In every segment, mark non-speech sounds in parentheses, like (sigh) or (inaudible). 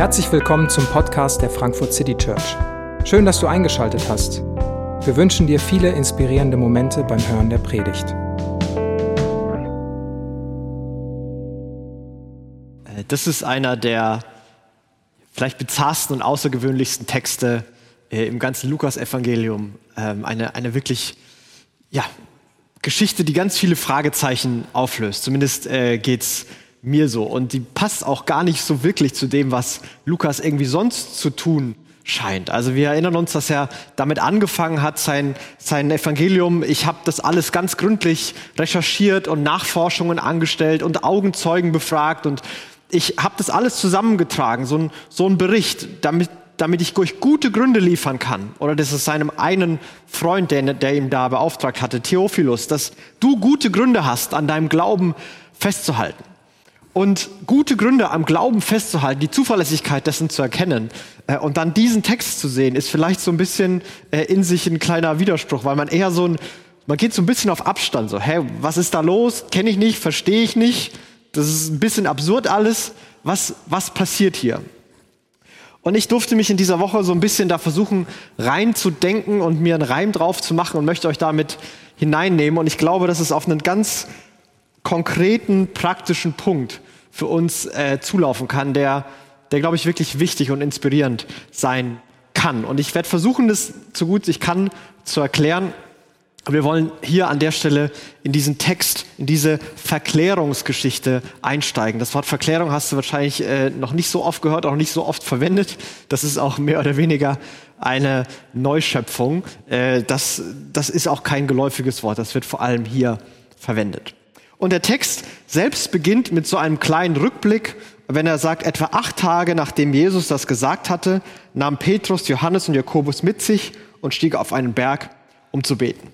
Herzlich willkommen zum Podcast der Frankfurt City Church. Schön, dass du eingeschaltet hast. Wir wünschen dir viele inspirierende Momente beim Hören der Predigt. Das ist einer der vielleicht bizarrsten und außergewöhnlichsten Texte äh, im ganzen Lukas-Evangelium. Ähm, eine, eine wirklich, ja, Geschichte, die ganz viele Fragezeichen auflöst. Zumindest äh, geht's mir so. Und die passt auch gar nicht so wirklich zu dem, was Lukas irgendwie sonst zu tun scheint. Also wir erinnern uns, dass er damit angefangen hat, sein, sein Evangelium, ich habe das alles ganz gründlich recherchiert und Nachforschungen angestellt und Augenzeugen befragt und ich habe das alles zusammengetragen, so ein, so ein Bericht, damit, damit ich euch gute Gründe liefern kann. Oder das ist seinem einen Freund, der, der ihm da beauftragt hatte, Theophilus, dass du gute Gründe hast, an deinem Glauben festzuhalten. Und gute Gründe am Glauben festzuhalten, die Zuverlässigkeit dessen zu erkennen äh, und dann diesen Text zu sehen, ist vielleicht so ein bisschen äh, in sich ein kleiner Widerspruch, weil man eher so ein, man geht so ein bisschen auf Abstand, so, hä, was ist da los? Kenne ich nicht, verstehe ich nicht. Das ist ein bisschen absurd alles. Was, was passiert hier? Und ich durfte mich in dieser Woche so ein bisschen da versuchen, reinzudenken und mir einen Reim drauf zu machen und möchte euch damit hineinnehmen. Und ich glaube, dass es auf einen ganz konkreten, praktischen Punkt für uns äh, zulaufen kann, der, der glaube ich, wirklich wichtig und inspirierend sein kann. Und ich werde versuchen, das so gut ich kann zu erklären. Wir wollen hier an der Stelle in diesen Text, in diese Verklärungsgeschichte einsteigen. Das Wort Verklärung hast du wahrscheinlich äh, noch nicht so oft gehört, auch nicht so oft verwendet. Das ist auch mehr oder weniger eine Neuschöpfung. Äh, das, das ist auch kein geläufiges Wort. Das wird vor allem hier verwendet. Und der Text selbst beginnt mit so einem kleinen Rückblick, wenn er sagt, etwa acht Tage nachdem Jesus das gesagt hatte, nahm Petrus, Johannes und Jakobus mit sich und stieg auf einen Berg, um zu beten.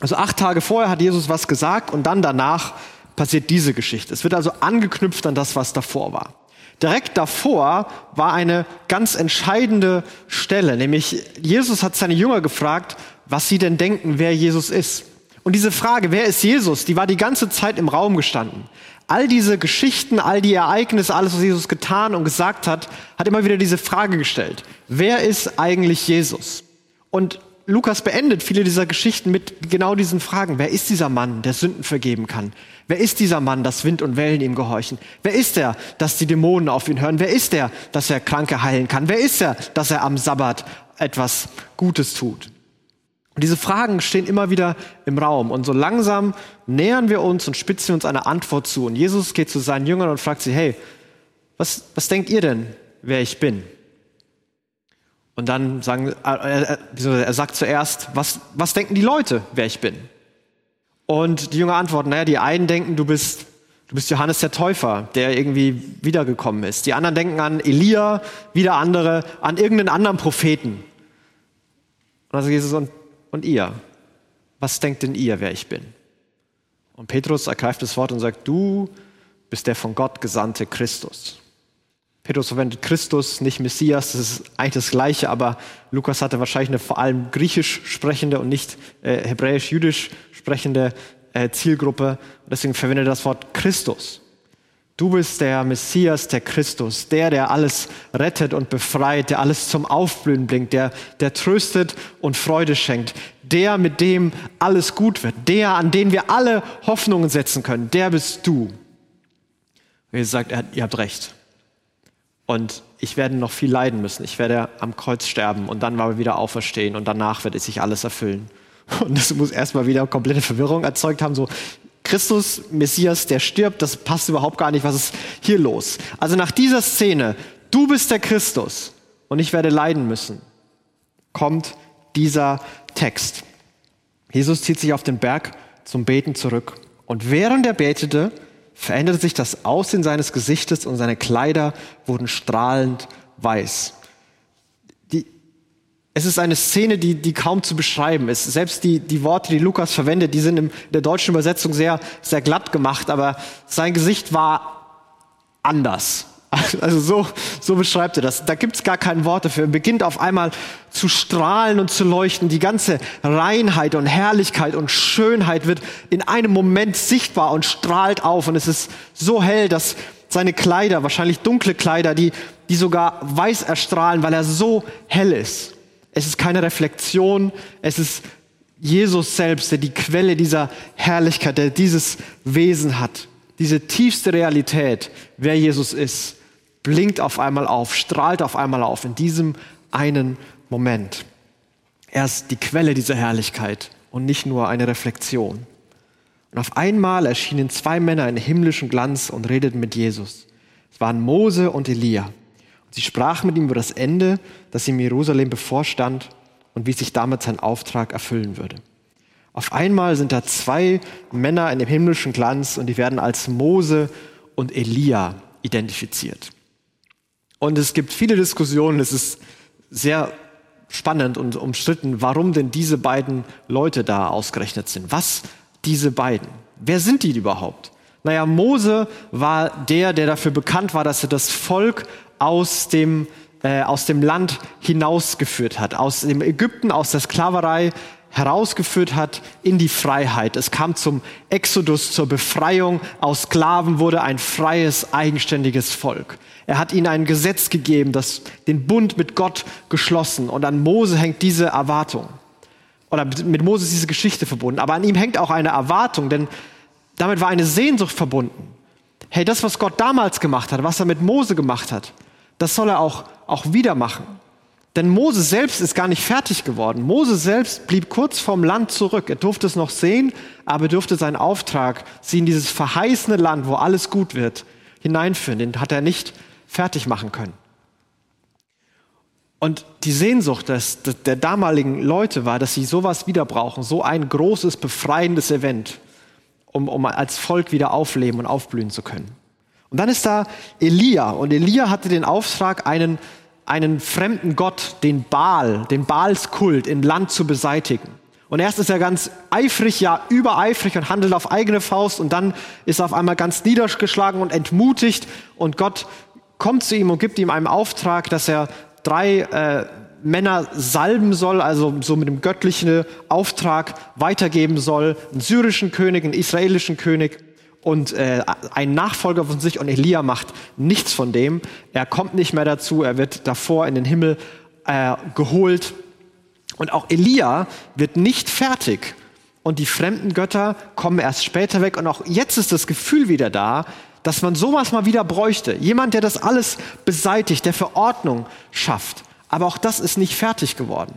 Also acht Tage vorher hat Jesus was gesagt und dann danach passiert diese Geschichte. Es wird also angeknüpft an das, was davor war. Direkt davor war eine ganz entscheidende Stelle, nämlich Jesus hat seine Jünger gefragt, was sie denn denken, wer Jesus ist. Und diese Frage, wer ist Jesus, die war die ganze Zeit im Raum gestanden. All diese Geschichten, all die Ereignisse, alles, was Jesus getan und gesagt hat, hat immer wieder diese Frage gestellt. Wer ist eigentlich Jesus? Und Lukas beendet viele dieser Geschichten mit genau diesen Fragen. Wer ist dieser Mann, der Sünden vergeben kann? Wer ist dieser Mann, dass Wind und Wellen ihm gehorchen? Wer ist er, dass die Dämonen auf ihn hören? Wer ist er, dass er Kranke heilen kann? Wer ist er, dass er am Sabbat etwas Gutes tut? Und diese Fragen stehen immer wieder im Raum. Und so langsam nähern wir uns und spitzen uns eine Antwort zu. Und Jesus geht zu seinen Jüngern und fragt sie, hey, was, was denkt ihr denn, wer ich bin? Und dann sagen, er, er sagt zuerst, was, was denken die Leute, wer ich bin? Und die Jünger antworten, naja, die einen denken, du bist, du bist Johannes der Täufer, der irgendwie wiedergekommen ist. Die anderen denken an Elia, wieder andere an irgendeinen anderen Propheten. Und also Jesus, und und ihr? Was denkt denn ihr, wer ich bin? Und Petrus ergreift das Wort und sagt, du bist der von Gott gesandte Christus. Petrus verwendet Christus, nicht Messias, das ist eigentlich das Gleiche, aber Lukas hatte wahrscheinlich eine vor allem griechisch sprechende und nicht äh, hebräisch-jüdisch sprechende äh, Zielgruppe. deswegen verwendet er das Wort Christus. Du bist der Messias, der Christus, der, der alles rettet und befreit, der alles zum Aufblühen bringt, der, der tröstet und Freude schenkt, der, mit dem alles gut wird, der, an den wir alle Hoffnungen setzen können, der bist du. Und Jesus sagt, ihr habt recht. Und ich werde noch viel leiden müssen. Ich werde am Kreuz sterben und dann mal wieder auferstehen und danach wird sich alles erfüllen. (laughs) Und das muss erstmal wieder komplette Verwirrung erzeugt haben. So, Christus, Messias, der stirbt, das passt überhaupt gar nicht. Was ist hier los? Also nach dieser Szene, du bist der Christus und ich werde leiden müssen, kommt dieser Text. Jesus zieht sich auf den Berg zum Beten zurück. Und während er betete, veränderte sich das Aussehen seines Gesichtes und seine Kleider wurden strahlend weiß es ist eine Szene, die, die kaum zu beschreiben ist. Selbst die, die Worte, die Lukas verwendet, die sind in der deutschen Übersetzung sehr, sehr glatt gemacht, aber sein Gesicht war anders. (laughs) Also so, so beschreibt er das. Da gibt's gar kein Wort dafür. Er beginnt auf einmal zu strahlen und zu leuchten. Die ganze Reinheit und Herrlichkeit und Schönheit wird in einem Moment sichtbar und strahlt auf. Und es ist so hell, dass seine Kleider, wahrscheinlich dunkle Kleider, die, die sogar weiß erstrahlen, weil er so hell ist. Es ist keine Reflexion, es ist Jesus selbst, der die Quelle dieser Herrlichkeit, der dieses Wesen hat. Diese tiefste Realität, wer Jesus ist, blinkt auf einmal auf, strahlt auf einmal auf in diesem einen Moment. Er ist die Quelle dieser Herrlichkeit und nicht nur eine Reflexion. Und auf einmal erschienen zwei Männer in himmlischem Glanz und redeten mit Jesus. Es waren Mose und Elia. Sie sprachen mit ihm über das Ende, das ihm Jerusalem bevorstand und wie sich damit sein Auftrag erfüllen würde. Auf einmal sind da zwei Männer in dem himmlischen Glanz und die werden als Mose und Elia identifiziert. Und es gibt viele Diskussionen, es ist sehr spannend und umstritten, warum denn diese beiden Leute da ausgerechnet sind. Was diese beiden? Wer sind die überhaupt? Naja, Mose war der, der dafür bekannt war, dass er das Volk aus dem, äh, aus dem Land hinausgeführt hat, aus dem Ägypten, aus der Sklaverei herausgeführt hat in die Freiheit. Es kam zum Exodus, zur Befreiung aus Sklaven, wurde ein freies, eigenständiges Volk. Er hat ihnen ein Gesetz gegeben, das den Bund mit Gott geschlossen. Und an Mose hängt diese Erwartung. Oder mit Mose ist diese Geschichte verbunden. Aber an ihm hängt auch eine Erwartung, denn damit war eine Sehnsucht verbunden. Hey, das, was Gott damals gemacht hat, was er mit Mose gemacht hat, das soll er auch, auch wieder machen. Denn Mose selbst ist gar nicht fertig geworden. Mose selbst blieb kurz vorm Land zurück. Er durfte es noch sehen, aber er durfte seinen Auftrag, sie in dieses verheißene Land, wo alles gut wird, hineinführen. Den hat er nicht fertig machen können. Und die Sehnsucht des, der damaligen Leute war, dass sie sowas wieder brauchen, so ein großes, befreiendes Event, um, um als Volk wieder aufleben und aufblühen zu können. Und dann ist da Elia. Und Elia hatte den Auftrag, einen einen fremden Gott, den Baal, den Baalskult im Land zu beseitigen. Und erst ist er ganz eifrig, ja übereifrig und handelt auf eigene Faust und dann ist er auf einmal ganz niedergeschlagen und entmutigt und Gott kommt zu ihm und gibt ihm einen Auftrag, dass er drei äh, Männer salben soll, also so mit dem göttlichen Auftrag weitergeben soll, einen syrischen König, einen israelischen König und äh, ein Nachfolger von sich und Elia macht nichts von dem. Er kommt nicht mehr dazu, er wird davor in den Himmel äh, geholt. Und auch Elia wird nicht fertig. Und die fremden Götter kommen erst später weg. Und auch jetzt ist das Gefühl wieder da, dass man sowas mal wieder bräuchte. Jemand, der das alles beseitigt, der für Ordnung schafft. Aber auch das ist nicht fertig geworden.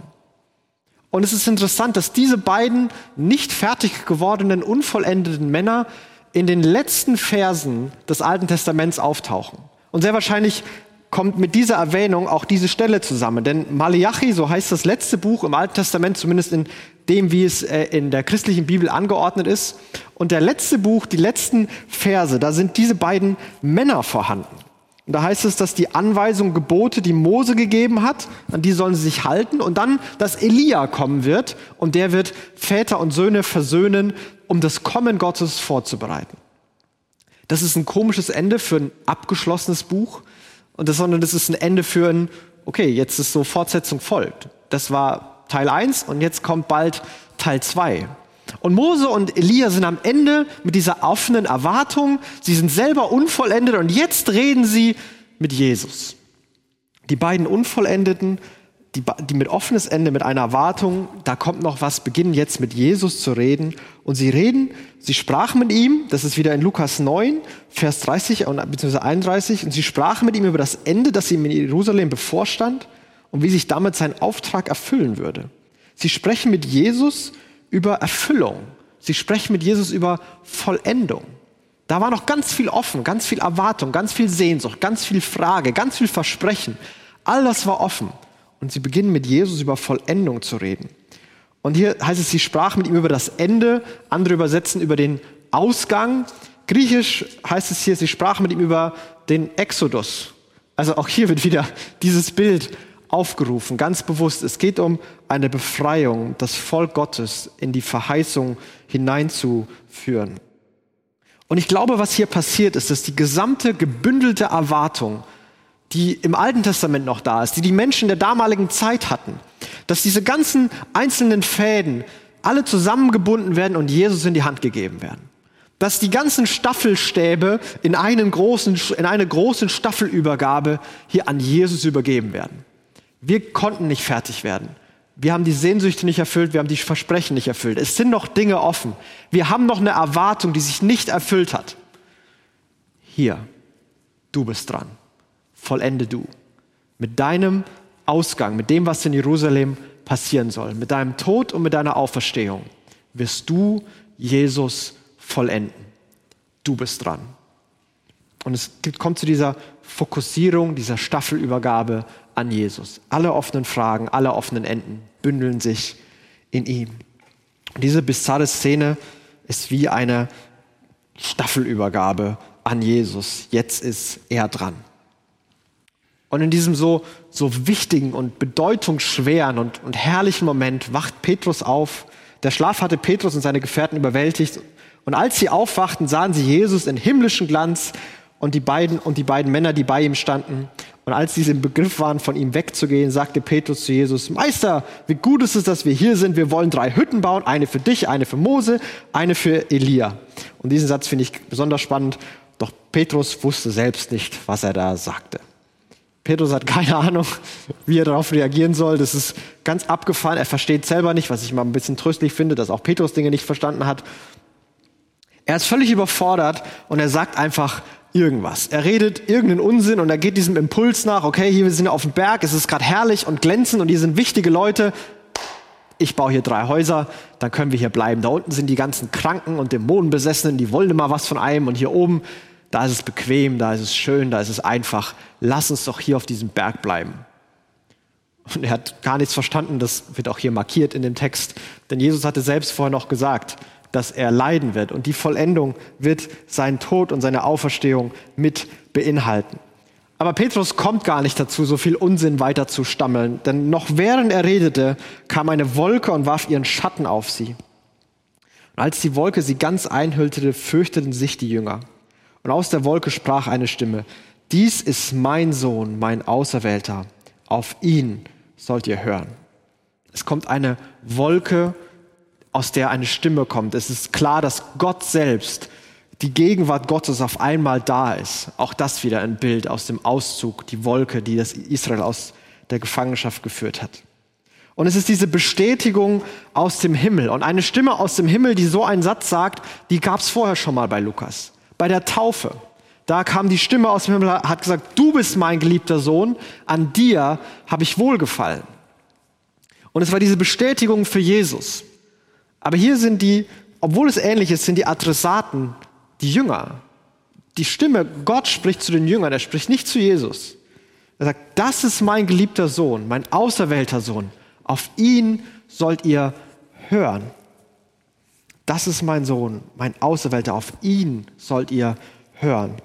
Und es ist interessant, dass diese beiden nicht fertig gewordenen, unvollendeten Männer in den letzten Versen des Alten Testaments auftauchen. Und sehr wahrscheinlich kommt mit dieser Erwähnung auch diese Stelle zusammen. Denn Malachi, so heißt das letzte Buch im Alten Testament, zumindest in dem, wie es äh, in der christlichen Bibel angeordnet ist. Und der letzte Buch, die letzten Verse, da sind diese beiden Männer vorhanden. Und da heißt es, dass die Anweisung, Gebote, die Mose gegeben hat, an die sollen sie sich halten. Und dann, dass Elia kommen wird und der wird Väter und Söhne versöhnen, um das Kommen Gottes vorzubereiten. Das ist ein komisches Ende für ein abgeschlossenes Buch, und das, sondern das ist ein Ende für ein, okay, jetzt ist so Fortsetzung folgt. Das war Teil 1 und jetzt kommt bald Teil 2. Und Mose und Elia sind am Ende mit dieser offenen Erwartung, sie sind selber unvollendet und jetzt reden sie mit Jesus. Die beiden Unvollendeten die, die mit offenes Ende, mit einer Erwartung, da kommt noch was, beginnen jetzt mit Jesus zu reden. Und sie reden, sie sprachen mit ihm, das ist wieder in Lukas 9, Vers 30 bzw. 31, und sie sprachen mit ihm über das Ende, das ihm in Jerusalem bevorstand und wie sich damit sein Auftrag erfüllen würde. Sie sprechen mit Jesus über Erfüllung. Sie sprechen mit Jesus über Vollendung. Da war noch ganz viel offen, ganz viel Erwartung, ganz viel Sehnsucht, ganz viel Frage, ganz viel Versprechen. All das war offen und sie beginnen mit Jesus über Vollendung zu reden. Und hier heißt es, sie sprachen mit ihm über das Ende, andere übersetzen über den Ausgang. Griechisch heißt es hier, sie sprachen mit ihm über den Exodus. Also auch hier wird wieder (laughs) dieses Bild aufgerufen, ganz bewusst. Es geht um eine Befreiung, das Volk Gottes in die Verheißung hineinzuführen. Und ich glaube, was hier passiert ist, dass die gesamte gebündelte Erwartung die im Alten Testament noch da ist, die die Menschen der damaligen Zeit hatten, dass diese ganzen einzelnen Fäden alle zusammengebunden werden und Jesus in die Hand gegeben werden. dass die ganzen Staffelstäbe in, einen großen, in eine große Staffelübergabe hier an Jesus übergeben werden. Wir konnten nicht fertig werden. Wir haben die Sehnsüchte nicht erfüllt, wir haben die Versprechen nicht erfüllt. Es sind noch Dinge offen. Wir haben noch eine Erwartung, die sich nicht erfüllt hat. Hier, du bist dran. Vollende du. Mit deinem Ausgang, mit dem, was in Jerusalem passieren soll, mit deinem Tod und mit deiner Auferstehung, wirst du Jesus vollenden. Du bist dran. Und es kommt zu dieser Fokussierung, dieser Staffelübergabe an Jesus. Alle offenen Fragen, alle offenen Enden bündeln sich in ihm. Und diese bizarre Szene ist wie eine Staffelübergabe an Jesus. Jetzt ist er dran. Und in diesem so, so wichtigen und bedeutungsschweren und, und herrlichen Moment wacht Petrus auf. Der Schlaf hatte Petrus und seine Gefährten überwältigt und als sie aufwachten, sahen sie Jesus in himmlischen Glanz und die beiden, und die beiden Männer, die bei ihm standen. Und als sie im Begriff waren, von ihm wegzugehen, sagte Petrus zu Jesus, Meister, wie gut ist es, dass wir hier sind. Wir wollen drei Hütten bauen, eine für dich, eine für Mose, eine für Elia. Und diesen Satz finde ich besonders spannend. Doch Petrus wusste selbst nicht, was er da sagte. Petrus hat keine Ahnung, wie er darauf reagieren soll. Das ist ganz abgefahren. Er versteht selber nicht, was ich mal ein bisschen tröstlich finde, dass auch Petrus Dinge nicht verstanden hat. Er ist völlig überfordert und er sagt einfach irgendwas. Er redet irgendeinen Unsinn und er geht diesem Impuls nach, okay, hier wir sind auf dem Berg, es ist gerade herrlich und glänzend und hier sind wichtige Leute. Ich baue hier drei Häuser, dann können wir hier bleiben. Da unten sind die ganzen Kranken und Dämonenbesessenen, die wollen immer was von einem und hier oben, da ist es bequem, da ist es schön, da ist es einfach. Lass uns doch hier auf diesem Berg bleiben. Und er hat gar nichts verstanden, das wird auch hier markiert in dem Text, denn Jesus hatte selbst vorher noch gesagt, dass er leiden wird. Und die Vollendung wird seinen Tod und seine Auferstehung mit beinhalten. Aber Petrus kommt gar nicht dazu, so viel Unsinn weiter zu stammeln, denn noch während er redete, kam eine Wolke und warf ihren Schatten auf sie. Und als die Wolke sie ganz einhüllte, fürchteten sich die Jünger. Und aus der Wolke sprach eine Stimme, dies ist mein Sohn, mein Auserwählter, auf ihn sollt ihr hören. Es kommt eine Wolke aus der eine Stimme kommt. Es ist klar, dass Gott selbst, die Gegenwart Gottes auf einmal da ist. Auch das wieder ein Bild aus dem Auszug, die Wolke, die das Israel aus der Gefangenschaft geführt hat. Und es ist diese Bestätigung aus dem Himmel. Und eine Stimme aus dem Himmel, die so einen Satz sagt, die gab es vorher schon mal bei Lukas. Bei der Taufe. Da kam die Stimme aus dem Himmel, hat gesagt, du bist mein geliebter Sohn, an dir habe ich wohlgefallen. Und es war diese Bestätigung für Jesus. Aber hier sind die, obwohl es ähnlich ist, sind die Adressaten die Jünger. Die Stimme, Gott spricht zu den Jüngern, er spricht nicht zu Jesus. Er sagt, das ist mein geliebter Sohn, mein auserwählter Sohn. Auf ihn sollt ihr hören. Das ist mein Sohn, mein Auserwählter. Auf ihn sollt ihr hören.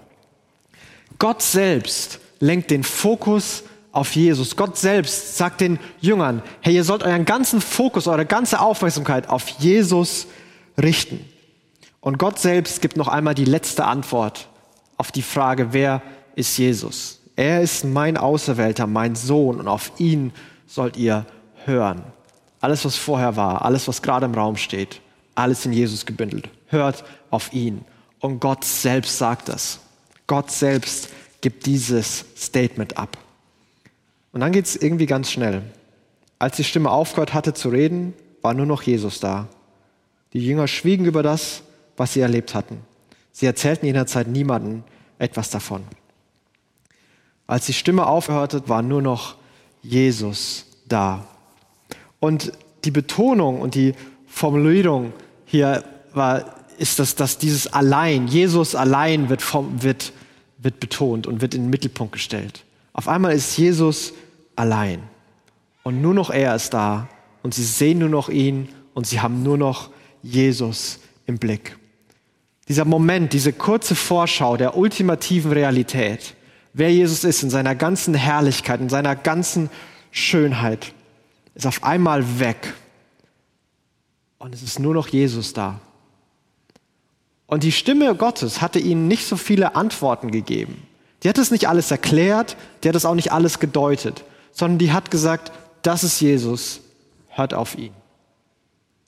Gott selbst lenkt den Fokus auf Jesus. Gott selbst sagt den Jüngern, hey, ihr sollt euren ganzen Fokus, eure ganze Aufmerksamkeit auf Jesus richten. Und Gott selbst gibt noch einmal die letzte Antwort auf die Frage, wer ist Jesus? Er ist mein Auserwählter, mein Sohn und auf ihn sollt ihr hören. Alles, was vorher war, alles, was gerade im Raum steht, alles in Jesus gebündelt. Hört auf ihn. Und Gott selbst sagt das. Gott selbst gibt dieses Statement ab. Und dann geht es irgendwie ganz schnell. Als die Stimme aufgehört hatte zu reden, war nur noch Jesus da. Die Jünger schwiegen über das, was sie erlebt hatten. Sie erzählten jener Zeit niemandem etwas davon. Als die Stimme aufhörte, war nur noch Jesus da. Und die Betonung und die Formulierung hier war, ist, dass, dass dieses allein, Jesus allein wird, wird, wird betont und wird in den Mittelpunkt gestellt. Auf einmal ist Jesus allein. Und nur noch er ist da. Und sie sehen nur noch ihn und sie haben nur noch Jesus im Blick. Dieser Moment, diese kurze Vorschau der ultimativen Realität, wer Jesus ist in seiner ganzen Herrlichkeit, in seiner ganzen Schönheit, ist auf einmal weg. Und es ist nur noch Jesus da. Und die Stimme Gottes hatte ihnen nicht so viele Antworten gegeben. Die hat es nicht alles erklärt, die hat es auch nicht alles gedeutet sondern die hat gesagt, das ist Jesus, hört auf ihn.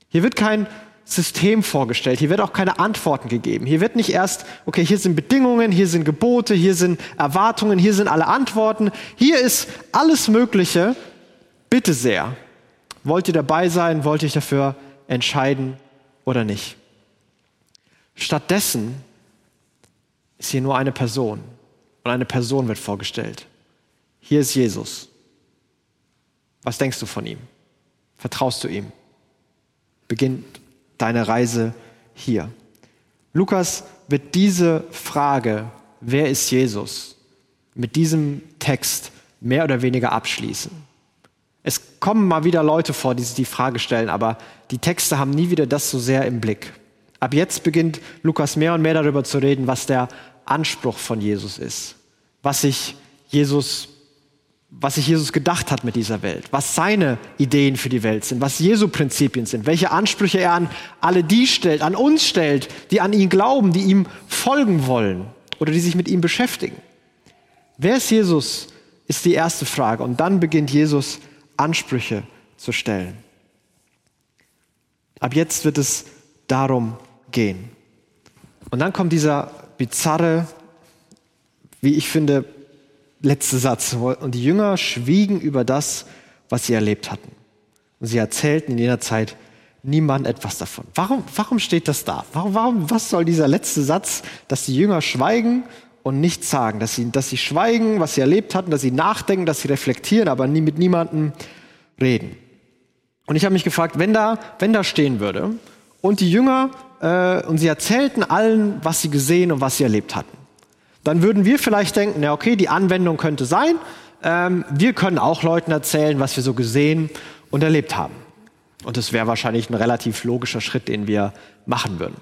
Hier wird kein System vorgestellt. Hier wird auch keine Antworten gegeben. Hier wird nicht erst, okay, hier sind Bedingungen, hier sind Gebote, hier sind Erwartungen, hier sind alle Antworten. Hier ist alles Mögliche. Bitte sehr. Wollt ihr dabei sein? Wollt ihr euch dafür entscheiden oder nicht? Stattdessen ist hier nur eine Person und eine Person wird vorgestellt. Hier ist Jesus. Was denkst du von ihm? Vertraust du ihm? Beginnt deine Reise hier. Lukas wird diese Frage, wer ist Jesus, mit diesem Text mehr oder weniger abschließen. Es kommen mal wieder Leute vor, die sich die Frage stellen, aber die Texte haben nie wieder das so sehr im Blick. Ab jetzt beginnt Lukas mehr und mehr darüber zu reden, was der Anspruch von Jesus ist, was sich Jesus was sich Jesus gedacht hat mit dieser Welt, was seine Ideen für die Welt sind, was Jesu Prinzipien sind, welche Ansprüche er an alle die stellt, an uns stellt, die an ihn glauben, die ihm folgen wollen oder die sich mit ihm beschäftigen. Wer ist Jesus, ist die erste Frage. Und dann beginnt Jesus Ansprüche zu stellen. Ab jetzt wird es darum gehen. Und dann kommt dieser bizarre, wie ich finde, letzte Satz. Und die Jünger schwiegen über das, was sie erlebt hatten. Und sie erzählten in jener Zeit niemand etwas davon. Warum, warum steht das da? Warum, warum, was soll dieser letzte Satz, dass die Jünger schweigen und nichts sagen? Dass sie, dass sie schweigen, was sie erlebt hatten, dass sie nachdenken, dass sie reflektieren, aber nie mit niemandem reden. Und ich habe mich gefragt, wenn da, wenn da stehen würde und die Jünger äh, und sie erzählten allen, was sie gesehen und was sie erlebt hatten dann würden wir vielleicht denken, ja okay, die Anwendung könnte sein, ähm, wir können auch Leuten erzählen, was wir so gesehen und erlebt haben. Und das wäre wahrscheinlich ein relativ logischer Schritt, den wir machen würden.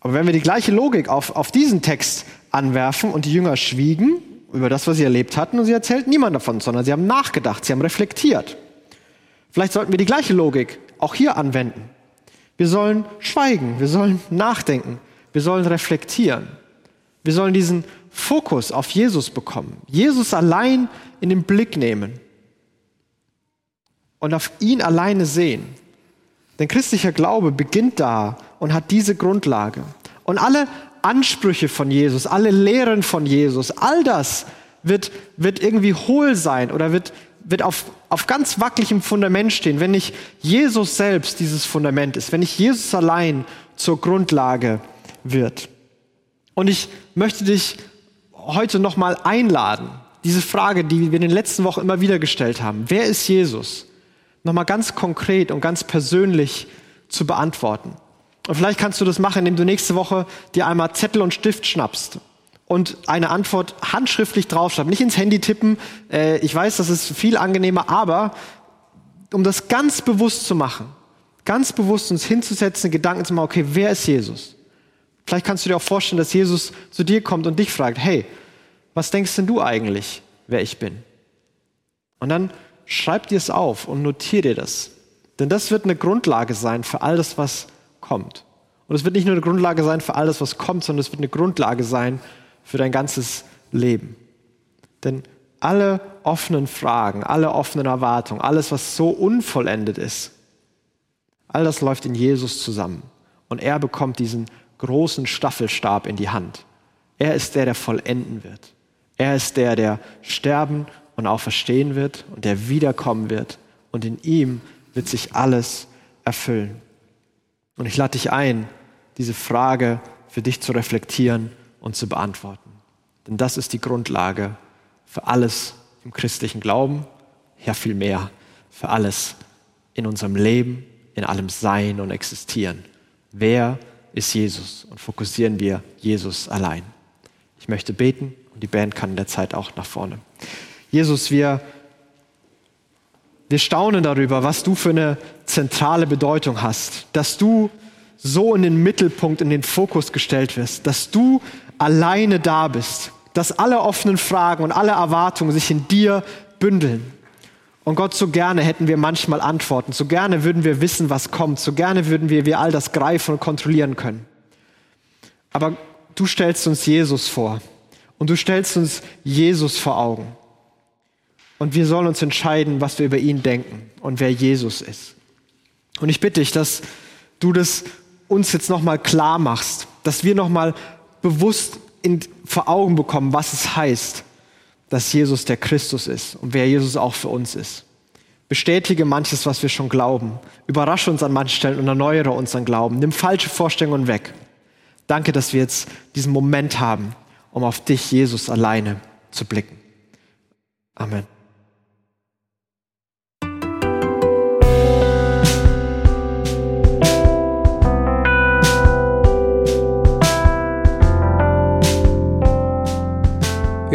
Aber wenn wir die gleiche Logik auf, auf diesen Text anwerfen und die Jünger schwiegen über das, was sie erlebt hatten, und sie erzählten niemand davon, sondern sie haben nachgedacht, sie haben reflektiert. Vielleicht sollten wir die gleiche Logik auch hier anwenden. Wir sollen schweigen, wir sollen nachdenken, wir sollen reflektieren. Wir sollen diesen Fokus auf Jesus bekommen. Jesus allein in den Blick nehmen und auf ihn alleine sehen. Denn christlicher Glaube beginnt da und hat diese Grundlage. Und alle Ansprüche von Jesus, alle Lehren von Jesus, all das wird, wird irgendwie hohl sein oder wird, wird auf, auf ganz wackeligem Fundament stehen, wenn nicht Jesus selbst dieses Fundament ist, wenn nicht Jesus allein zur Grundlage wird. Und ich möchte dich heute nochmal einladen, diese Frage, die wir in den letzten Wochen immer wieder gestellt haben, wer ist Jesus, nochmal ganz konkret und ganz persönlich zu beantworten. Und vielleicht kannst du das machen, indem du nächste Woche dir einmal Zettel und Stift schnappst und eine Antwort handschriftlich draufschreibst. Nicht ins Handy tippen. Äh, ich weiß, das ist viel angenehmer, aber um das ganz bewusst zu machen, ganz bewusst uns hinzusetzen, Gedanken zu machen, okay, wer ist Jesus? Vielleicht kannst du dir auch vorstellen, dass Jesus zu dir kommt und dich fragt, hey, was denkst denn du eigentlich, wer ich bin? Und dann schreib dir es auf und notier dir das. Denn das wird eine Grundlage sein für all das, was kommt. Und es wird nicht nur eine Grundlage sein für all das, was kommt, sondern es wird eine Grundlage sein für dein ganzes Leben. Denn alle offenen Fragen, alle offenen Erwartungen, alles, was so unvollendet ist, all das läuft in Jesus zusammen. Und er bekommt diesen großen Staffelstab in die Hand. Er ist der, der vollenden wird. Er ist der, der sterben und auch verstehen wird und der wiederkommen wird. Und in ihm wird sich alles erfüllen. Und ich lade dich ein, diese Frage für dich zu reflektieren und zu beantworten. Denn das ist die Grundlage für alles im christlichen Glauben, ja viel mehr für alles in unserem Leben, in allem Sein und Existieren. Wer ist Jesus und fokussieren wir Jesus allein. Ich möchte beten und die Band kann in der Zeit auch nach vorne. Jesus, wir, wir staunen darüber, was du für eine zentrale Bedeutung hast, dass du so in den Mittelpunkt, in den Fokus gestellt wirst, dass du alleine da bist, dass alle offenen Fragen und alle Erwartungen sich in dir bündeln. Und Gott, so gerne hätten wir manchmal Antworten, so gerne würden wir wissen, was kommt, so gerne würden wir, wir all das greifen und kontrollieren können. Aber du stellst uns Jesus vor und du stellst uns Jesus vor Augen. Und wir sollen uns entscheiden, was wir über ihn denken und wer Jesus ist. Und ich bitte dich, dass du das uns jetzt nochmal klar machst, dass wir nochmal bewusst in, vor Augen bekommen, was es heißt, dass Jesus der Christus ist und wer Jesus auch für uns ist. Bestätige manches, was wir schon glauben. Überrasche uns an manchen Stellen und erneuere unseren Glauben. Nimm falsche Vorstellungen weg. Danke, dass wir jetzt diesen Moment haben, um auf dich, Jesus, alleine zu blicken. Amen.